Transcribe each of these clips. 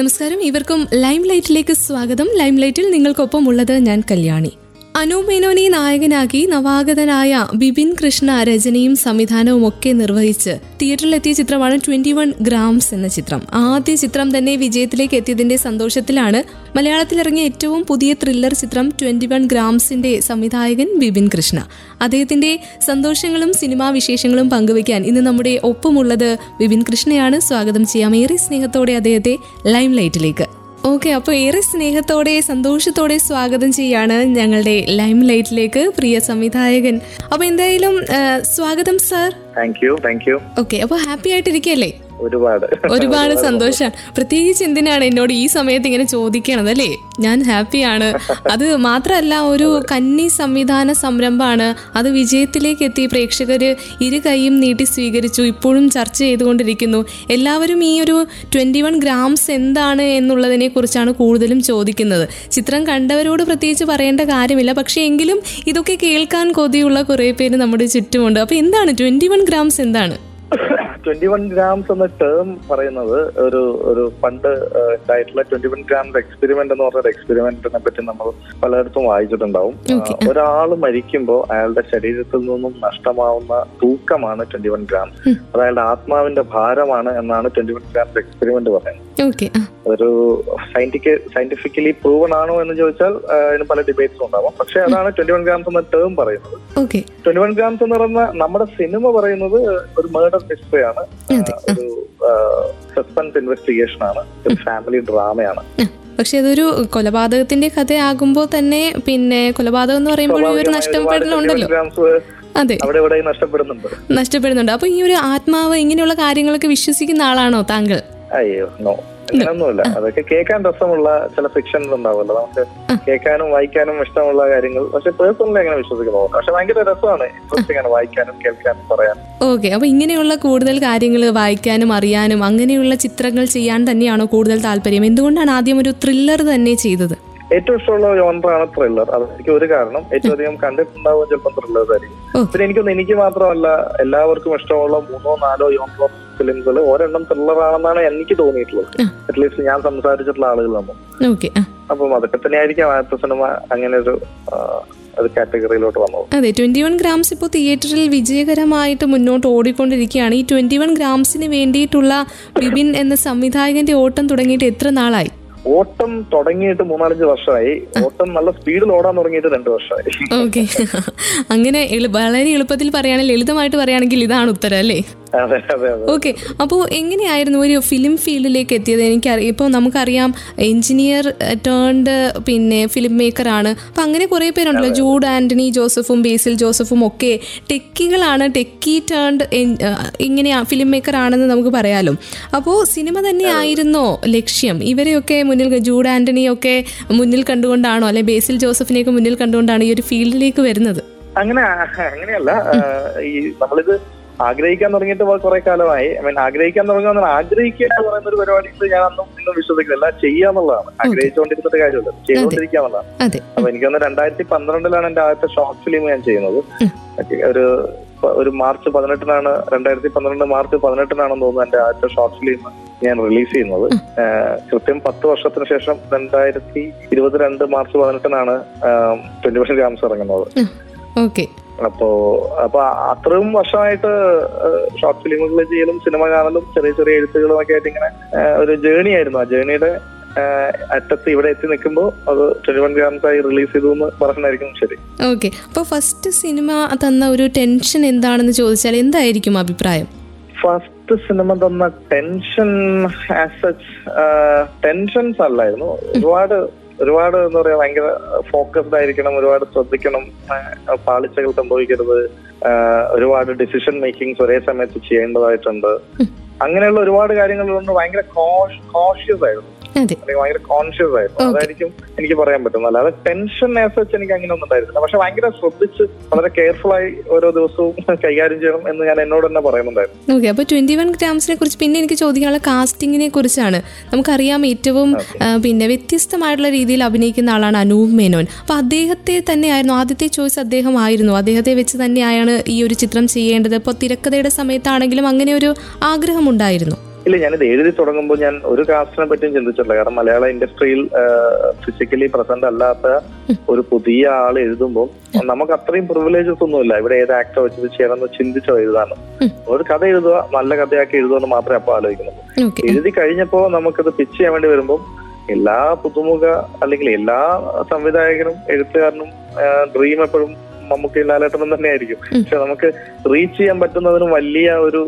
നമസ്കാരം. ഇവർക്കും ലൈം ലൈറ്റിലേക്ക് സ്വാഗതം. ലൈം ലൈറ്റിൽ നിങ്ങൾക്കൊപ്പം ഉള്ളത് ഞാൻ കല്യാണി. അനു മേനോനെ നായകനാക്കി നവാഗതനായ ബിപിൻ കൃഷ്ണ രചനയും സംവിധാനവും ഒക്കെ നിർവഹിച്ച് തിയേറ്ററിലെത്തിയ ചിത്രമാണ് ട്വന്റി വൺ ഗ്രാംസ് എന്ന ചിത്രം. ആദ്യ ചിത്രം തന്നെ വിജയത്തിലേക്ക് എത്തിയതിന്റെ സന്തോഷത്തിലാണ് മലയാളത്തിലിറങ്ങിയ ഏറ്റവും പുതിയ ത്രില്ലർ ചിത്രം ട്വന്റി വൺ ഗ്രാംസിന്റെ സംവിധായകൻ ബിപിൻ കൃഷ്ണ. അദ്ദേഹത്തിന്റെ സന്തോഷങ്ങളും സിനിമാ വിശേഷങ്ങളും പങ്കുവയ്ക്കാൻ ഇന്ന് നമ്മുടെ ഒപ്പമുള്ളത് ബിപിൻ കൃഷ്ണയാണ്. സ്വാഗതം ചെയ്യാം. ഏറെ സ്നേഹത്തോടെ അദ്ദേഹത്തെ ലൈം ലൈറ്റിലേക്ക് ഓക്കെ അപ്പോൾ ഏറെ സ്നേഹത്തോടെ സന്തോഷത്തോടെ സ്വാഗതം ചെയ്യാണ് ഞങ്ങളുടെ ലൈം ലൈറ്റിലേക്ക് പ്രിയ സംവിധായകൻ. അപ്പോൾ എന്തായാലും സ്വാഗതം sir. Thank you thank you okay അപ്പോൾ ഹാപ്പി ആയിട്ടിരിക്കല്ലേ? ഒരുപാട്. ഒരുപാട് സന്തോഷം. പ്രത്യേകിച്ച് എന്തിനാണ് എന്നോട് ഈ സമയത്ത് ഇങ്ങനെ ചോദിക്കണത് അല്ലേ? ഞാൻ ഹാപ്പിയാണ്. അത് മാത്രമല്ല ഒരു കന്നി സംവിധാന സംരംഭമാണ്. അത് വിജയത്തിലേക്ക് എത്തി പ്രേക്ഷകര് ഇരു കൈയും നീട്ടി സ്വീകരിച്ചു. ഇപ്പോഴും ചർച്ച ചെയ്തുകൊണ്ടിരിക്കുന്നു. എല്ലാവരും ഈ ഒരു ട്വന്റി വൺ ഗ്രാംസ് എന്താണ് എന്നുള്ളതിനെ കുറിച്ചാണ് കൂടുതലും ചോദിക്കുന്നത്. ചിത്രം കണ്ടവരോട് പ്രത്യേകിച്ച് പറയേണ്ട കാര്യമില്ല. പക്ഷേ എങ്കിലും ഇതൊക്കെ കേൾക്കാൻ കൊതിയുള്ള കുറേ പേര് നമ്മുടെ ചുറ്റുമുണ്ട്. അപ്പൊ എന്താണ് ട്വന്റി വൺ ഗ്രാംസ് എന്താണ്? ട്വന്റി വൺ ഗ്രാംസ് എന്ന ടേം പറയുന്നത് ഒരു ഒരു പണ്ട് ഉണ്ടായിട്ടുള്ള ട്വന്റി വൺ ഗ്രാംസ് എക്സ്പെരിമെന്റ് എന്ന് പറഞ്ഞ എക്സ്പെരിമെന്റിനെ പറ്റി നമ്മൾ പലയിടത്തും വായിച്ചിട്ടുണ്ടാവും. ഒരാൾ മരിക്കുമ്പോൾ അയാളുടെ ശരീരത്തിൽ നിന്നും നഷ്ടമാവുന്ന തൂക്കമാണ് ട്വന്റി വൺ ഗ്രാംസ് അത് അയാളുടെ ആത്മാവിന്റെ ഭാരമാണ് എന്നാണ് ട്വന്റി വൺ ഗ്രാംസ് എക്സ്പെരിമെന്റ് പറയുന്നത് ഒരു സയന്റിഫിക് സയന്റിഫിക്കലി പ്രൂവൺ ആണോ എന്ന് ചോദിച്ചാൽ അതിന് പല ഡിബേറ്റ്സും ഉണ്ടാവും. പക്ഷെ അതാണ് ട്വന്റി വൺ ഗ്രാംസ് എന്ന ടേം പറയുന്നത്. ട്വന്റി വൺ ഗ്രാംസ് എന്ന് പറയുന്ന നമ്മുടെ സിനിമ പറയുന്നത് ഒരു മേർഡർ മിസ്റ്ററി ആണ് ഒരു സസ്പെൻസ് ഇൻവെസ്റ്റിഗേഷൻ ആണ് ഒരു ഫാമിലി ഡ്രാമയാണ്. പക്ഷെ അതൊരു കൊലപാതകത്തിന്റെ കഥയാകുമ്പോൾ തന്നെ പിന്നെ കൊലപാതകം എന്ന് പറയുമ്പോൾ ഒരു നഷ്ടപ്പെടലുണ്ടല്ലോ. അതെ. അവിടെ നഷ്ടപ്പെടുന്നുണ്ട്. നഷ്ടപ്പെടുന്നുണ്ട്. അപ്പൊ ഈ ഒരു ആത്മാവ് ഇങ്ങനെയുള്ള കാര്യങ്ങളൊക്കെ വിശ്വസിക്കുന്ന ആളാണോ താങ്കൾ? അയ്യോ നോ. അങ്ങനൊന്നുമില്ല അതൊക്കെ കേൾക്കാൻ രസമുള്ള ചില ഫിക്ഷൻസ് ഉണ്ടാവുമല്ലോ. നമുക്ക് കേൾക്കാനും വായിക്കാനും ഇഷ്ടമുള്ള കാര്യങ്ങൾ. പക്ഷെ പേഴ്സണലി അങ്ങനെ വിശ്വസിക്കുന്നു പക്ഷെ ഭയങ്കര രസമാണ് ഇൻട്രസ്റ്റിംഗ് ആണ് വായിക്കാനും കേൾക്കാനും പറയാനും. ഓക്കെ. അപ്പൊ ഇങ്ങനെയുള്ള കൂടുതൽ കാര്യങ്ങൾ വായിക്കാനും അറിയാനും അങ്ങനെയുള്ള ചിത്രങ്ങൾ ചെയ്യാൻ തന്നെയാണോ കൂടുതൽ താല്പര്യം? എന്തുകൊണ്ടാണ് ആദ്യം ഒരു ത്രില്ലർ തന്നെ ചെയ്തത്? ഏറ്റവും ഇഷ്ടമുള്ള ജോണറാണ് ത്രില്ലർ അതായിരിക്കും ഒരു കാരണം. ഏറ്റവും അധികം കണ്ടിട്ടുണ്ടാവും ചിലപ്പോൾ ത്രില്ലേഴ്സ് ആയിരിക്കും. പിന്നെ എനിക്കൊന്ന് എനിക്ക് മാത്രമല്ല എല്ലാവർക്കും ഇഷ്ടമുള്ള മൂന്നോ നാലോ യോൺ ഫിലിംസ് ഒരെണ്ണം ത്രില്ലർ ആണെന്നാണ് എനിക്ക് തോന്നിയിട്ടുള്ളത്. അറ്റ്ലീസ്റ്റ് ഞാൻ സംസാരിച്ചിട്ടുള്ള ആളുകൾ നമ്മൾ അപ്പം അതൊക്കെ തന്നെയായിരിക്കും ആദ്യത്തെ സിനിമ അങ്ങനെ ഒരു അത് കാറ്റഗറിയിലോട്ട് വന്നത്. അതെ ട്വന്റി വൺ ഗ്രാംസ് ഇപ്പോൾ തിയേറ്ററിൽ വിജയകരമായിട്ട് മുന്നോട്ട് ഓടിക്കൊണ്ടിരിക്കുകയാണ്. ഈ ട്വന്റി വൺ ഗ്രാംസിന് വേണ്ടിയിട്ടുള്ള ബിബിൻ എന്ന സംവിധായകന്റെ ഓട്ടം തുടങ്ങിയിട്ട് എത്ര നാളായി? ഓട്ടം തുടങ്ങിയിട്ട് മൂന്നാലഞ്ച് വർഷമായി. ഓട്ടം നല്ല സ്പീഡിൽ ഓടാൻ തുടങ്ങിയിട്ട് രണ്ട് വർഷമായി. ഓക്കെ. അങ്ങനെ വളരെ എളുപ്പത്തിൽ പറയുകയാണെങ്കിൽ ലളിതമായിട്ട് പറയുകയാണെങ്കിൽ ഇതാണ് ഉത്തരം അല്ലേ? ഓക്കെ. അപ്പോൾ എങ്ങനെയായിരുന്നു ഒരു ഫിലിം ഫീൽഡിലേക്ക് എത്തിയത്? എനിക്ക് ഇപ്പോൾ നമുക്കറിയാം എഞ്ചിനീയർ ടേൺഡ് പിന്നെ ഫിലിം മേക്കർ ആണ്. അപ്പം അങ്ങനെ കുറേ പേരുണ്ടല്ലോ. ജൂഡ് ആന്റണി ജോസഫും ബേസിൽ ജോസഫും ഒക്കെ ടെക്കികളാണ് ടെക്കി ടേൺഡ് ഇങ്ങനെ ഫിലിം മേക്കർ ആണെന്ന് നമുക്ക് പറയാലോ. അപ്പോൾ സിനിമ തന്നെ ആയിരുന്നോ ലക്ഷ്യം? ഇവരെയൊക്കെ മുന്നിൽ ജൂഡ് ആന്റണിയൊക്കെ മുന്നിൽ കണ്ടുകൊണ്ടാണോ അല്ലെ ബേസിൽ ജോസഫിനെയൊക്കെ മുന്നിൽ കണ്ടുകൊണ്ടാണ് ഈ ഒരു ഫീൽഡിലേക്ക് വരുന്നത്? അങ്ങനെ അങ്ങനെയല്ല. ഈ നമ്മളിത് ആഗ്രഹിക്കാൻ തുടങ്ങിയിട്ട് കുറെ കാലമായി. ഐ മീൻ ആഗ്രഹിക്കാൻ തുടങ്ങുന്ന ആഗ്രഹിക്കുക എന്ന് പറയുന്ന ഒരു പരിപാടി ഞാൻ അന്നും ഇന്നും വിശ്വസിക്കുന്നില്ല. ചെയ്യാന്നുള്ളതാണ് ആഗ്രഹിച്ചുകൊണ്ടിരുന്നിട്ട് കാര്യമില്ല. ചെയ്തുകൊണ്ടിരിക്കുക എന്നുള്ളതാണ്. അതെ. അപ്പൊ എനിക്കൊന്ന് രണ്ടായിരത്തി പന്ത്രണ്ടിലാണ് എന്റെ ആദ്യത്തെ ഷോർട്ട് ഫിലിം ഞാൻ ചെയ്യുന്നത്. ഒരു ഒരു മാർച്ച് പതിനെട്ടിനാണ് രണ്ടായിരത്തി പന്ത്രണ്ട് മാർച്ച് പതിനെട്ടിനാണെന്ന് തോന്നുന്നു എന്റെ ആദ്യത്തെ ഷോർട്ട് ഫിലിം ഞാൻ റിലീസ് ചെയ്യുന്നത്. കൃത്യം പത്ത് വർഷത്തിന് ശേഷം രണ്ടായിരത്തി ഇരുപത്തിരണ്ട് മാർച്ച് പതിനെട്ടിനാണ് ട്വന്റി പെർസെന്റ് ഗ്രാംസ് ഇറങ്ങുന്നത്. ഓക്കെ. അപ്പോ അപ്പൊ അത്രയും വർഷമായിട്ട് ഷോർട്ട് ഫിലിമുകൾ ചെയ്യലും സിനിമ കാണലും ചെറിയ ചെറിയ എഴുത്തുകളും ഒക്കെ ആയിട്ട് ഇങ്ങനെ ഒരു ജേണി ആയിരുന്നു. ആ ജേണിയുടെ അറ്റത്ത് ഇവിടെ എത്തി നിൽക്കുമ്പോൾ അത് ട്വന്റി വൺ ഗ്രാംസ് ആയി റിലീസ് ചെയ്തു എന്ന് പറഞ്ഞായിരിക്കും ശരി. ഓക്കെ അപ്പോൾ ഫസ്റ്റ് സിനിമ തന്ന ഒരു ടെൻഷൻ എന്താണെന്ന് ചോദിച്ചാൽ എന്തായിരിക്കും അഭിപ്രായം? ഫസ്റ്റ് സിനിമ തന്ന ടെൻഷൻ ആസ് സച്ച് ടെൻഷൻസ് അല്ലായിരുന്നു. ഒരുപാട് ഒരുപാട് എന്താ പറയാ ഭയങ്കര ഫോക്കസ്ഡ് ആയിരിക്കണം ഒരുപാട് ശ്രദ്ധിക്കണം പാളിച്ചകൾ സംഭവിക്കരുത്. ഒരുപാട് ഡിസിഷൻ മേക്കിംഗ്സ് ഒരേ സമയത്ത് ചെയ്യേണ്ടതായിട്ടുണ്ട്. അങ്ങനെയുള്ള ഒരുപാട് കാര്യങ്ങളുണ്ട് ഭയങ്കര കോഷ്യസ് ആയിരുന്നു. ഭയങ്കര കോൺഷ്യസ് ആയിരുന്നു. അതായിരിക്കും എനിക്ക് പറയാൻ പറ്റുന്നത്. അല്ലാതെ ടെൻഷൻ ആസ് എനിക്ക് അങ്ങനെ ഒന്നും ഉണ്ടായിരുന്നില്ല. പക്ഷെ ഭയങ്കര ശ്രദ്ധിച്ച് വളരെ കെയർഫുൾ ആയി ഓരോ ദിവസവും കൈകാര്യം ചെയ്യണം എന്ന് ഞാൻ എന്നോട് തന്നെ പറയുന്നുണ്ടായിരുന്നു. ഓക്കെ അപ്പോൾ ട്വന്റി വൺ ഗ്രാംസിനെ കുറിച്ച് പിന്നെ എനിക്ക് ചോദിക്കാനുള്ള കാസ്റ്റിംഗിനെ കുറിച്ചാണ്. നമുക്കറിയാം ഏറ്റവും പിന്നെ വ്യത്യസ്തമായിട്ടുള്ള രീതിയിൽ അഭിനയിക്കുന്ന ആളാണ് അനൂപ് മേനോൻ. അപ്പൊ അദ്ദേഹത്തെ തന്നെയായിരുന്നു ആദ്യത്തെ ചോയ്സ് അദ്ദേഹം ആയിരുന്നു. അദ്ദേഹത്തെ വെച്ച് തന്നെയാണ് ഈ ഒരു ചിത്രം ചെയ്യേണ്ടത്. ഇപ്പോൾ തിരക്കഥയുടെ സമയത്താണെങ്കിലും അങ്ങനെ ഒരു ആഗ്രഹം ഉണ്ടായിരുന്നു ഇല്ല ഞാനിത് എഴുതി തുടങ്ങുമ്പോൾ ഞാൻ ഒരു കാസ്റ്റിനെ പറ്റിയും ചിന്തിച്ചിട്ടില്ല. കാരണം മലയാള ഇൻഡസ്ട്രിയിൽ ഫിസിക്കലി പ്രസന്റ് അല്ലാത്ത ഒരു പുതിയ ആൾ എഴുതുമ്പോൾ നമുക്ക് അത്രയും പ്രിവിലേജസ് ഒന്നുമില്ല. ഇവിടെ ഏത് ആക്ടർ വെച്ചത് ചെയ്യണമെന്ന് ചിന്തിച്ചോ എഴുതാനോ. ഒരു കഥ എഴുതുക നല്ല കഥയാക്കി എഴുതുക എന്ന് മാത്രമേ അപ്പോൾ ആലോചിക്കുന്നുള്ളൂ. എഴുതി കഴിഞ്ഞപ്പോ നമുക്കത് പിച്ച് ചെയ്യാൻ വേണ്ടി വരുമ്പോൾ എല്ലാ പുതുമുഖ അല്ലെങ്കിൽ എല്ലാ സംവിധായകനും എഴുത്തുകാരനും ഡ്രീം എപ്പോഴും മമ്മൂക്കി ലാലേട്ടനും തന്നെയായിരിക്കും. പക്ഷെ നമുക്ക് റീച്ച് ചെയ്യാൻ പറ്റുന്നതിനും വലിയ ഒരു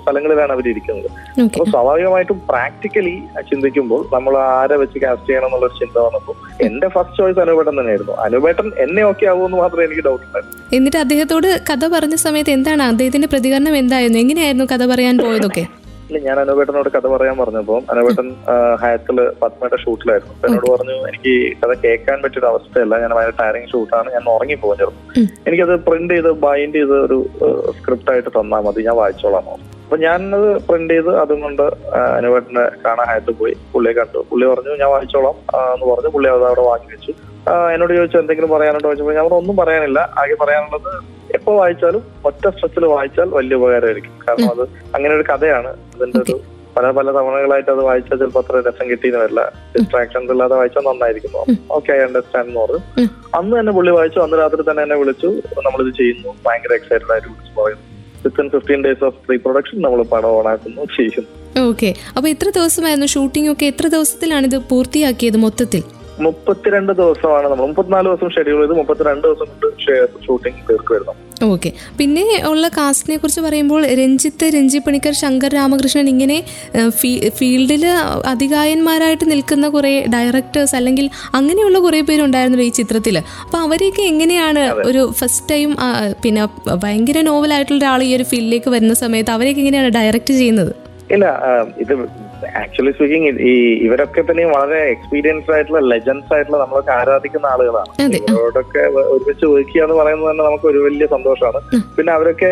സ്ഥലങ്ങളിലാണ് അവരിയ്ക്കുന്നത് അപ്പൊ സ്വാഭാവികമായിട്ടും പ്രാക്ടിക്കലി ചിന്തിക്കുമ്പോൾ നമ്മൾ ആരെ വെച്ച് കാസ്റ്റ് ചെയ്യണം എന്നുള്ളൊരു ചിന്ത വന്നപ്പോൾ എന്റെ ഫസ്റ്റ് ചോയ്സ് അനുപേട്ടൻ തന്നെയായിരുന്നു. അനുപേട്ടൻ എന്നെ ഓക്കെ ആവുമെന്ന് മാത്രമേ എനിക്ക് ഡൗട്ട് ഉണ്ടായിരുന്നു. എന്നിട്ട് അദ്ദേഹത്തോട് കഥ പറഞ്ഞ സമയത്ത് എന്താണ് അദ്ദേഹത്തിന്റെ പ്രതികരണം എന്തായിരുന്നു? എങ്ങനെയായിരുന്നു കഥ പറയാൻ പോയതൊക്കെ? ഇല്ല ഞാൻ അനുപേട്ടനോട് കഥ പറയാൻ പറഞ്ഞപ്പോൾ അനുപേട്ടൻ ഹയത്തിൽ ഹയത്തിൽ പത്മയുടെ ഷൂട്ടിലായിരുന്നു. അപ്പൊ എന്നോട് പറഞ്ഞു എനിക്ക് കഥ കേൾക്കാൻ പറ്റിയൊരു അവസ്ഥയല്ല. ഞാൻ ഭയങ്കര ടയറിങ് ഷൂട്ടാണ് ഞാൻ ഉറങ്ങി ചെറുപ്പം. എനിക്കത് പ്രിന്റ് ചെയ്ത് ബൈൻഡ് ചെയ്ത് ഒരു സ്ക്രിപ്റ്റ് ആയിട്ട് തന്നാൽ മതി. ഞാൻ വായിച്ചോളാം. അപ്പൊ ഞാനത് പ്രിന്റ് ചെയ്ത് അതും കൊണ്ട് അനുപേട്ടനെ കാണാൻ ഹയത്ത് പോയി. പുള്ളിയെ കണ്ടു. പുള്ളി പറഞ്ഞു ഞാൻ വായിച്ചോളാം എന്ന് പറഞ്ഞു. പുള്ളി അത് അവിടെ വാങ്ങി വെച്ചു എന്നോട് ചോദിച്ചു എന്തെങ്കിലും പറയാനുണ്ടോ? ചോദിച്ചപ്പോൾ ഞാൻ ഒന്നും പറയാനില്ല. ആകെ പറയാനുള്ളത് എപ്പോ വായിച്ചാലും ഒറ്റ സ്ട്രെച്ചിൽ വായിച്ചാൽ വലിയ ഉപകാരമായിരിക്കും. കാരണം അത് അങ്ങനെ ഒരു കഥയാണ്. അതിന്റെ ഒരു പല പല തവണകളായിട്ട് അത് വായിച്ചാൽ ചിലപ്പോൾ അത്ര രസം കിട്ടിയെന്ന് വരില്ല. ഡിസ്ട്രാക്ഷൻസ് ഇല്ലാതെ വായിച്ചാൽ നന്നായിരിക്കും ഓക്കെ ഐ അണ്ടർസ്റ്റാൻഡ് എന്ന് പറഞ്ഞു അന്ന് തന്നെ പുള്ളി വായിച്ചു. അന്ന് രാത്രി തന്നെ എന്നെ വിളിച്ചു. നമ്മളിത് ചെയ്യുന്നു. ഭയങ്കര എക്സൈറ്റഡ് ആയിട്ട് വിളിച്ചു പറയുന്നു. Within fifteen days of pre production നമ്മൾ പടം ഓണാക്കുന്നു ചെയ്യുന്നു. ഓക്കെ അപ്പൊ എത്ര ദിവസമായിരുന്നു ഷൂട്ടിംഗ് ഒക്കെ? എത്ര ദിവസത്തിലാണ് ഇത് പൂർത്തിയാക്കിയത് മൊത്തത്തിൽ? മുപ്പത്തിരണ്ട് ദിവസമാണ് നമ്മൾ. മുപ്പത്തിനാല് ദിവസം ഷെഡ്യൂൾ ചെയ്ത് മുപ്പത്തിരണ്ട് ദിവസം കൊണ്ട് ഷൂട്ടിംഗ് തീർക്കുമായിരുന്നു ഓക്കെ പിന്നെ ഉള്ള കാസ്റ്റിനെ കുറിച്ച് പറയുമ്പോൾ രഞ്ജിത്ത് രഞ്ജി പണിക്കർ ശങ്കർ രാമകൃഷ്ണൻ ഇങ്ങനെ ഫീൽഡിൽ അധികായന്മാരായിട്ട് നിൽക്കുന്ന കുറേ ഡയറക്ടേഴ്സ് അല്ലെങ്കിൽ അങ്ങനെയുള്ള കുറേ പേരുണ്ടായിരുന്നു ഈ ചിത്രത്തിൽ അപ്പൊ അവരെയൊക്കെ എങ്ങനെയാണ് ഒരു ഫസ്റ്റ് ടൈം പിന്നെ ഭയങ്കര നോവലായിട്ടുള്ള ഒരാൾ ഈ ഒരു ഫീൽഡിലേക്ക് വരുന്ന സമയത്ത് അവരെയൊക്കെ എങ്ങനെയാണ് ഡയറക്റ്റ് ചെയ്യുന്നത്? ഇല്ല ഇത് ആക്ച്വലി സ്പീക്കിംഗ് ഈ ഇവരൊക്കെ തന്നെ വളരെ എക്സ്പീരിയൻസ് ആയിട്ടുള്ള ലെജൻസ് ആയിട്ടുള്ള നമ്മളൊക്കെ ആരാധിക്കുന്ന ആളുകളാണ്. അവരോടൊക്കെ ഒരുമിച്ച് വർക്ക് ചെയ്യുക എന്ന് പറയുന്നത് തന്നെ നമുക്ക് ഒരു വലിയ സന്തോഷമാണ്. പിന്നെ അവരൊക്കെ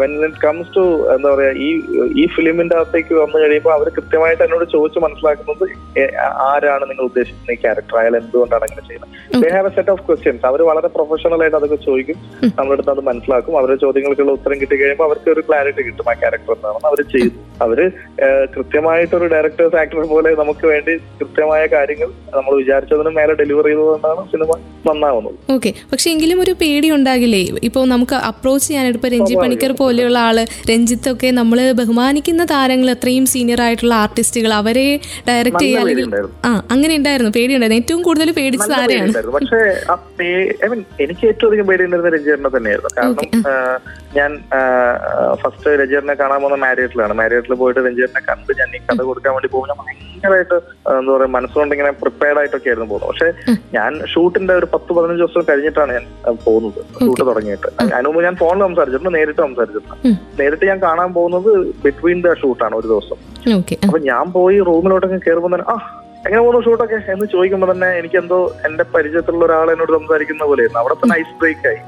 വെൻ ഇറ്റ് കംസ് ടു എന്താ പറയാ ഈ ഈ ഫിലിമിന്റെ അകത്തേക്ക് വന്നു കഴിയുമ്പോൾ അവർ കൃത്യമായിട്ട് എന്നോട് ചോദിച്ച് മനസ്സിലാക്കുന്നത് ആരാണ് നിങ്ങൾ ഉദ്ദേശിക്കുന്ന ഈ ക്യാരക്ടർ അയാൾ എന്തുകൊണ്ടാണ് അങ്ങനെ ചെയ്യുന്നത്? They have a set of questions അവർ വളരെ പ്രൊഫഷണൽ ആയിട്ട് അതൊക്കെ ചോദിക്കും. നമ്മുടെ അടുത്ത് അത് മനസ്സിലാക്കും. അവരുടെ ചോദ്യങ്ങൾക്കുള്ള ഉത്തരം കിട്ടി കഴിയുമ്പോൾ അവർക്ക് ഒരു ക്ലാരിറ്റി കിട്ടും ആ ക്യാരക്ടർ എന്താണെന്ന്. അവർ ചെയ്തു അവർ കൃത്യമായിട്ട് ഒരു ഡയറക്ടേഴ്സ് ആക്ടർ പോലെ നമുക്ക് വേണ്ടി കൃത്യമായ കാര്യങ്ങൾ നമ്മൾ വിചാരിച്ചതിന് മേലെ ഡെലിവർ ചെയ്തതുകൊണ്ടാണ് സിനിമ നന്നാവുന്നത്. ഓക്കെ പക്ഷെ എങ്കിലും ഒരു പേടി ഉണ്ടാകില്ലേ? ഇപ്പോൾ നമുക്ക് അപ്രോച്ച് ചെയ്യാനായിട്ട് ഇപ്പൊ രഞ്ജി പണിക്കർ പോലെയുള്ള ആൾ രഞ്ജിത്തൊക്കെ നമ്മൾ ബഹുമാനിക്കുന്ന താരങ്ങൾ അത്രയും സീനിയർ ആയിട്ടുള്ള ആർട്ടിസ്റ്റുകൾ അവരെ ഡയറക്റ്റ് ചെയ്യാൻ അല്ലെങ്കിൽ ആ അങ്ങനെ ഉണ്ടായിരുന്നു. പേടിയുണ്ടായിരുന്നു. ഏറ്റവും കൂടുതൽ പേടിച്ച താരമാണ് ആരെയാണ്. പക്ഷേ എനിക്ക് ഏറ്റവും അധികം പേടിയുണ്ടായിരുന്ന രഞ്ജീറിനെ തന്നെയായിരുന്നു. കാരണം ഞാൻ ഫസ്റ്റ് രഞ്ജിത്തിനെ കാണാൻ പോകുന്ന മാരിയറ്റിലാണ് മാരിയറ്റിൽ പോയിട്ട് രഞ്ജിത്തിനെ കണ്ട് ഞാൻ ഈ കഥ കൊടുക്കാൻ വേണ്ടി പോകുമ്പോൾ ഭയങ്കരമായിട്ട് എന്താ പറയുക മനസ്സുകൊണ്ട് ഇങ്ങനെ പ്രിപ്പയർഡ് ആയിട്ടൊക്കെ ആയിരുന്നു പോകുന്നത്. പക്ഷെ ഞാൻ ഷൂട്ടിന്റെ ഒരു പത്ത് പതിനഞ്ച് ദിവസം കഴിഞ്ഞിട്ടാണ് ഞാൻ പോകുന്നത്. ഷൂട്ട് തുടങ്ങിയിട്ട്. അതിന് മുമ്പ് ഞാൻ ഫോണിൽ സംസാരിച്ചിട്ടുണ്ട് നേരിട്ട് സംസാരിച്ചിട്ടുണ്ട് ഉം. നേരിട്ട് ഞാൻ കാണാൻ പോകുന്നത് ബിറ്റ്വീൻ ദ ഷൂട്ടാണ് ഒരു ദിവസം. അപ്പൊ ഞാൻ പോയി റൂമിലോട്ടൊക്കെ കയറുമ്പോൾ തന്നെ ആ എങ്ങനെ പോകുന്നു ഷൂട്ടൊക്കെ എന്ന് ചോദിക്കുമ്പോൾ തന്നെ എനിക്ക് എന്തോ എന്റെ പരിചയത്തിലുള്ള ഒരാൾ എന്നോട് സംസാരിക്കുന്ന പോലെയായിരുന്നു അവിടെ തന്നെ ഐസ് ബ്രേക്ക് ആയി.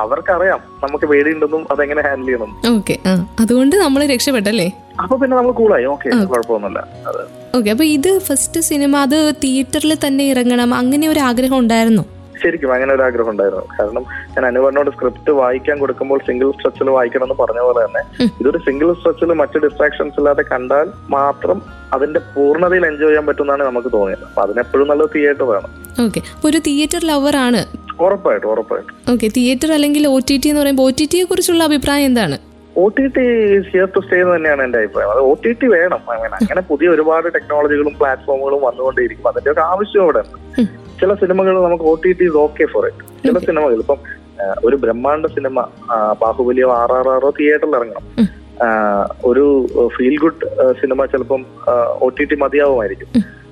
അവർക്കറിയാം നമുക്ക് പേടിയുണ്ടെന്നും അതെങ്ങനെ ഹാൻഡിൽ ചെയ്യണം ഓക്കെ അതുകൊണ്ട് നമ്മൾ രക്ഷപ്പെട്ടല്ലേ? അപ്പൊ പിന്നെ നമ്മൾ കൂളായി ഓക്കെ കുഴപ്പമൊന്നുമില്ല. ഓക്കെ അപ്പൊ ഇത് ഫസ്റ്റ് സിനിമ അത് തിയേറ്ററിൽ തന്നെ ഇറങ്ങണം അങ്ങനെ ഒരു ആഗ്രഹം ഉണ്ടായിരുന്നു? ശരിക്കും അങ്ങനെ ഒരു ആഗ്രഹം ഉണ്ടായിരുന്നു. കാരണം ഞാൻ അനുപറിനോട് സ്ക്രിപ്റ്റ് വായിക്കാൻ കൊടുക്കുമ്പോൾ സിംഗിൾ സ്ട്രെച്ചിൽ വായിക്കണം എന്ന് പറഞ്ഞ പോലെ തന്നെ ഇതൊരു സിംഗിൾ സ്ട്രെച്ചിൽ മറ്റ് ഡിസ്ട്രാക്ഷൻസ് ഇല്ലാതെ കണ്ടാൽ മാത്രം അതിന്റെ പൂർണതയിൽ എൻജോയ് ചെയ്യാൻ പറ്റുമെന്നാണ് നമുക്ക് തോന്നിയത്. അപ്പൊ അതിനെപ്പോഴും തിയേറ്റർ വേണം. ഓക്കെ ഒരു തിയേറ്റർ ലവർ ആണ്. ഉറപ്പായിട്ടും ഉറപ്പായിട്ടും. ഓക്കെ തിയേറ്റർ അല്ലെങ്കിൽ ഒ ടി ടി എന്ന് പറയുമ്പോൾ ഒ ടി ടിയെ കുറിച്ചുള്ള അഭിപ്രായം എന്താണ്? O T T here to stay എന്ന് തന്നെയാണ് എന്റെ അഭിപ്രായം. അത് ഒ ടി ടി വേണം. അങ്ങനെ അങ്ങനെ പുതിയ ഒരുപാട് ടെക്നോളജികളും പ്ലാറ്റ്ഫോമുകളും വന്നുകൊണ്ടിരിക്കും. അതിന്റെ ഒരു ആവശ്യം അവിടെ ചില സിനിമകൾ നമുക്ക് O T T okay for it ചില സിനിമകൾ ഇപ്പം ഒരു ബ്രഹ്മാണ്ഡ സിനിമ ബാഹുബലിയോ ആർ ആർ ആറോ തിയേറ്ററിൽ ഇറങ്ങണം. ഒരു ഫീൽ ഗുഡ് സിനിമ ചിലപ്പം ഒ ടി ടി മതിയാവുമായിരിക്കും.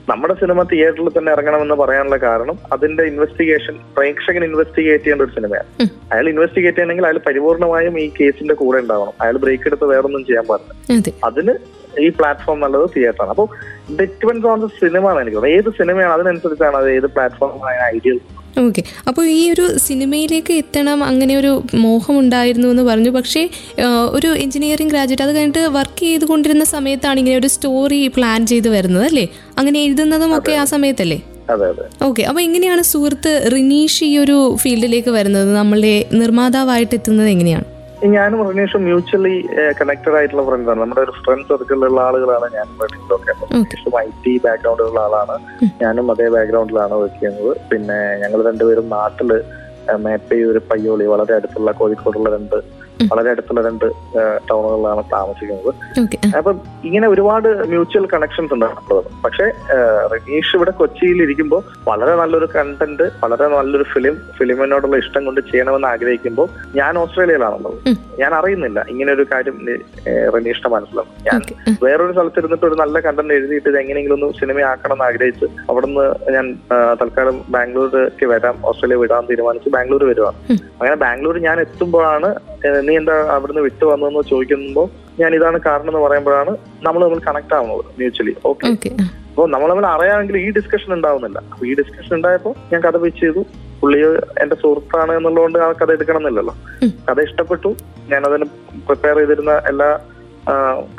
നമ്മുടെ സിനിമ തിയേറ്ററിൽ തന്നെ ഇറങ്ങണമെന്ന് പറയാനുള്ള കാരണം അതിന്റെ ഇൻവെസ്റ്റിഗേഷൻ പ്രേക്ഷകൻ ഇൻവെസ്റ്റിഗേറ്റ് ചെയ്യേണ്ട ഒരു സിനിമയാണ്. അയാൾ ഇൻവെസ്റ്റിഗേറ്റ് ചെയ്യണമെങ്കിൽ അയാൾ പരിപൂർണമായും ഈ കേസിന്റെ കൂടെ ഉണ്ടാവണം. അയാൾ ബ്രേക്ക് എടുത്ത് വേറൊന്നും ചെയ്യാൻ പാടില്ല. അതെ. അതിന് ഈ പ്ലാറ്റ്ഫോം നല്ലത് തിയേറ്ററാണ് അപ്പോൾ ഡിപ്പെൻസ് ഓൺ ദ സിനിമ ആണ് എനിക്ക് ഏത് സിനിമയാണ് അതിനനുസരിച്ചാണ് അത് ഏത് പ്ലാറ്റ്ഫോമാണ് ഐഡിയൽ ഓക്കെ അപ്പോൾ ഈ ഒരു സിനിമയിലേക്ക് എത്തണം അങ്ങനെ ഒരു മോഹം ഉണ്ടായിരുന്നു എന്ന് പറഞ്ഞു. പക്ഷേ ഒരു എഞ്ചിനീയറിംഗ് ഗ്രാജുവേറ്റ് അത് കഴിഞ്ഞിട്ട് വർക്ക് ചെയ്തുകൊണ്ടിരുന്ന സമയത്താണ് ഇങ്ങനെ ഒരു സ്റ്റോറി പ്ലാൻ ചെയ്ത് വരുന്നത് അല്ലേ? അങ്ങനെ എഴുതുന്നതും ഒക്കെ ആ സമയത്തല്ലേ? അതെ അതെ. ഓക്കെ അപ്പൊ എങ്ങനെയാണ് സുഹൃത്ത് റിനീഷ് ഈ ഒരു ഫീൽഡിലേക്ക് വരുന്നത്? നമ്മളുടെ നിർമ്മാതാവായിട്ട് എത്തുന്നത് എങ്ങനെയാണ്? ഞാനും റനീഷും മ്യൂച്വലി കണക്ടഡ് ആയിട്ടുള്ള ഫ്രണ്ട്സാണ് നമ്മുടെ ഒരു ഫ്രണ്ട് സർക്കിളിലുള്ള ആളുകളാണ് ഞാനും റനീഷും റിനീഷും ഐ ടി ബാക്ക്ഗ്രൗണ്ടിലുള്ള ആളാണ്. ഞാനും അതേ ബാക്ക്ഗ്രൗണ്ടിലാണ് വർക്ക് ചെയ്യുന്നത്. പിന്നെ ഞങ്ങൾ രണ്ടുപേരും നാട്ടിൽ മേപ്പയൂര് പയ്യോളി വളരെ അടുത്തുള്ള കോഴിക്കോടുള്ള രണ്ട്. വളരെ അടുത്തുള്ള രണ്ട് ടൗണുകളിലാണ് താമസിക്കുന്നത്. അപ്പൊ ഇങ്ങനെ ഒരുപാട് മ്യൂച്വൽ കണക്ഷൻസ് ഉണ്ട് നമ്മളത് പക്ഷേ റനീഷ് ഇവിടെ കൊച്ചിയിൽ ഇരിക്കുമ്പോൾ വളരെ നല്ലൊരു കണ്ടന്റ് വളരെ നല്ലൊരു ഫിലിം ഫിലിമിനോടുള്ള ഇഷ്ടം കൊണ്ട് ചെയ്യണമെന്ന് ആഗ്രഹിക്കുമ്പോൾ ഞാൻ ഓസ്ട്രേലിയയിലാണുള്ളത്. ഞാൻ അറിയുന്നില്ല ഇങ്ങനെ ഒരു കാര്യം റനീഷിന്റെ മനസ്സിലാണ് ഞാൻ വേറൊരു സ്ഥലത്ത് ഇരുന്നിട്ട് ഒരു നല്ല കണ്ടന്റ് എഴുതിയിട്ട് ഇത് എങ്ങനെയെങ്കിലും ഒന്ന് സിനിമയാക്കണം എന്ന് ആഗ്രഹിച്ച് അവിടുന്ന് ഞാൻ തൽക്കാലം ബാംഗ്ലൂരിലേക്ക് വരാം ഓസ്ട്രേലിയ വിടാൻ തീരുമാനിച്ച് ബാംഗ്ലൂർ വരുവാണ്. അങ്ങനെ ബാംഗ്ലൂർ ഞാൻ എത്തുമ്പോഴാണ് നീ എന്താ അവിടുന്ന് വിട്ടു വന്നതെന്ന് ചോദിക്കുമ്പോൾ ഞാൻ ഇതാണ് കാരണം എന്ന് പറയുമ്പോഴാണ് നമ്മൾ നമ്മൾ കണക്ട് ആവുന്നത് മ്യൂച്വലി ഓക്കെ അപ്പോൾ നമ്മൾ തമ്മിൽ അറിയാമെങ്കിൽ ഈ ഡിസ്കഷൻ ഉണ്ടാവുന്നില്ല. അപ്പൊ ഈ ഡിസ്കഷൻ ഉണ്ടായപ്പോൾ ഞാൻ കഥ പിച്ച് ചെയ്തു. പുള്ളി എന്റെ സുഹൃത്താണ് എന്നുള്ളതുകൊണ്ട് ആ കഥ എടുക്കണം എന്നില്ലല്ലോ. കഥ ഇഷ്ടപ്പെട്ടു. ഞാൻ അതിന് പ്രിപ്പയർ ചെയ്തിരുന്ന എല്ലാ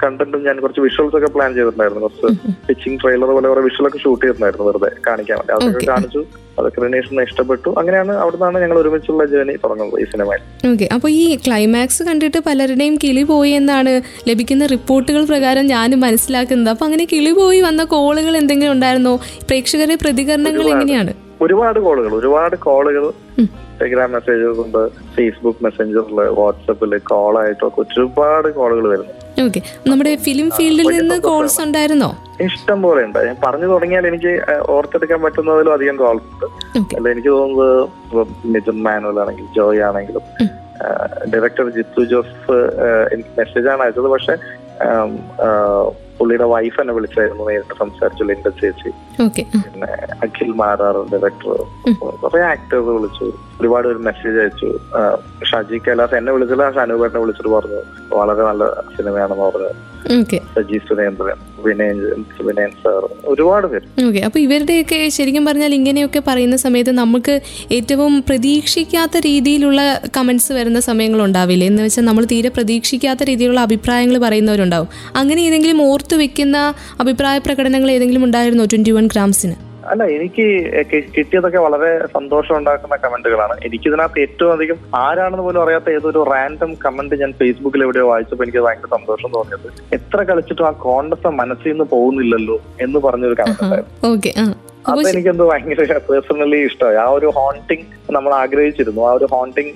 കണ്ടന്റും ഞാൻ കുറച്ച് വിഷ്വൽസ് ഒക്കെ പ്ലാൻ ചെയ്തിട്ടുണ്ടായിരുന്നു. കുറച്ച് പിച്ചിങ് ട്രെയിലർ പോലെ കുറെ വിഷ്വൽ ഒക്കെ ഷൂട്ട് ചെയ്തിട്ടുണ്ടായിരുന്നു വെറുതെ കാണിക്കാൻ വേണ്ടി. അതൊക്കെ കാണിച്ചു. അതൊക്കെ റിനേഷന് ഇഷ്ടപ്പെട്ടു. അങ്ങനെയാണ് അവിടുന്നാണ് ഞങ്ങൾ ഒരുമിച്ചുള്ള ജേർണി തുടങ്ങുന്നത് ഈ സിനിമയിൽ ഓക്കെ അപ്പോൾ ഈ ക്ലൈമാക്സ് കണ്ടിട്ട് പലരുടെയും കിളി പോയി എന്നാണ് ലഭിക്കുന്ന റിപ്പോർട്ടുകൾ പ്രകാരം ഞാനും മനസ്സിലാക്കുന്നത്. അപ്പോൾ അങ്ങനെ കിളി പോയി വന്ന കോളുകൾ എന്തെങ്കിലും ഉണ്ടായിരുന്നോ? പ്രേക്ഷകരുടെ പ്രതികരണങ്ങൾ എങ്ങനെയാണ്? ഒരുപാട് കോളുകൾ ഒരുപാട് കോളുകൾ. ടെലിഗ്രാം മെസ്സേജസ് ഉണ്ട് ഫേസ്ബുക്ക് മെസ്സഞ്ചറിൽ വാട്സപ്പിൽ കോളായിട്ടൊക്കെ ഒരുപാട് കോളുകൾ വരുന്നു. ഓക്കെ നമ്മുടെ ഫിലിം ഫീൽഡിൽ നിന്ന് കോൾസ് ഉണ്ടായിരുന്നോ? ഇഷ്ടം പോലെ ഉണ്ട്. ഞാൻ പറഞ്ഞു തുടങ്ങിയാൽ എനിക്ക് ഓർത്തെടുക്കാൻ പറ്റുന്നതിലും അധികം കോൾസ് ഉണ്ട്. അല്ല എനിക്ക് തോന്നുന്നത് ഇപ്പം മാനുവൽ ആണെങ്കിലും ജോയ് ആണെങ്കിലും ഡയറക്ടർ ജിത്തു ജോസഫ് മെസ്സേജ് എനിക്ക് മെസ്സേജാണ് അയച്ചത്. പക്ഷെ പുള്ളിയുടെ വൈഫ് എന്നെ വിളിച്ചായിരുന്നു നേരിട്ട് സംസാരിച്ചുള്ള ലിൻഡ ചേച്ചി. പിന്നെ അഖിൽ മാരാർ ഡയറക്ടർ കുറെ ആക്ടേഴ്സ് വിളിച്ചു. ഒരുപാട് ഒരു മെസ്സേജ് അയച്ചു. ഷാജി കൈലാസ് എന്നെ വിളിച്ചില്ല ഷാനുപേട്ടനെ വിളിച്ചിട്ട് പറഞ്ഞു. വളരെ നല്ല സിനിമയാണെന്ന് പറഞ്ഞു. സജി സുരേന്ദ്രൻ വിനയൻ വിനയൻ സാർ ഒരുപാട് പേര്. ഓക്കെ അപ്പോൾ ഇവരുടെയൊക്കെ ശരിക്കും പറഞ്ഞാൽ ഇങ്ങനെയൊക്കെ പറയുന്ന സമയത്ത് നമുക്ക് ഏറ്റവും പ്രതീക്ഷിക്കാത്ത രീതിയിലുള്ള കമന്റ്സ് വരുന്ന സമയങ്ങൾ ഉണ്ടാവില്ലേ എന്ന് വെച്ചാൽ നമ്മൾ തീരെ പ്രതീക്ഷിക്കാത്ത രീതിയിലുള്ള അഭിപ്രായങ്ങൾ പറയുന്നവരുണ്ടാവും. അങ്ങനെ ഏതെങ്കിലും ഓർത്തു വെക്കുന്ന അഭിപ്രായ പ്രകടനങ്ങൾ ഏതെങ്കിലും ഉണ്ടായിരുന്നോ? ട്വന്റി വൺ ഗ്രാംസിന്? അല്ല എനിക്ക് കിട്ടിയതൊക്കെ വളരെ സന്തോഷം ഉണ്ടാക്കുന്ന കമന്റുകളാണ്. എനിക്ക് ഇതിനകത്ത് ഏറ്റവും അധികം ആരാണെന്ന് പോലും അറിയാത്ത ഏതൊരു റാൻഡം കമന്റ് ഞാൻ ഫേസ്ബുക്കിൽ എവിടെയോ വായിച്ചപ്പോൾ എനിക്ക് ഭയങ്കര സന്തോഷം തോന്നിയത്. എത്ര കളിച്ചിട്ടും ആ കോൺഗ്രസ് മനസ്സിൽ നിന്ന് പോകുന്നില്ലല്ലോ എന്ന് പറഞ്ഞൊരു കമന്റ് ഉണ്ടായിരുന്നു. അപ്പോൾ അതെനിക്കെന്തോ ഭയങ്കര പേഴ്സണലി ഇഷ്ടമായി. ആ ഒരു ഹോണ്ടിങ് നമ്മൾ ആഗ്രഹിച്ചിരുന്നു. ആ ഒരു ഹോണ്ടിങ്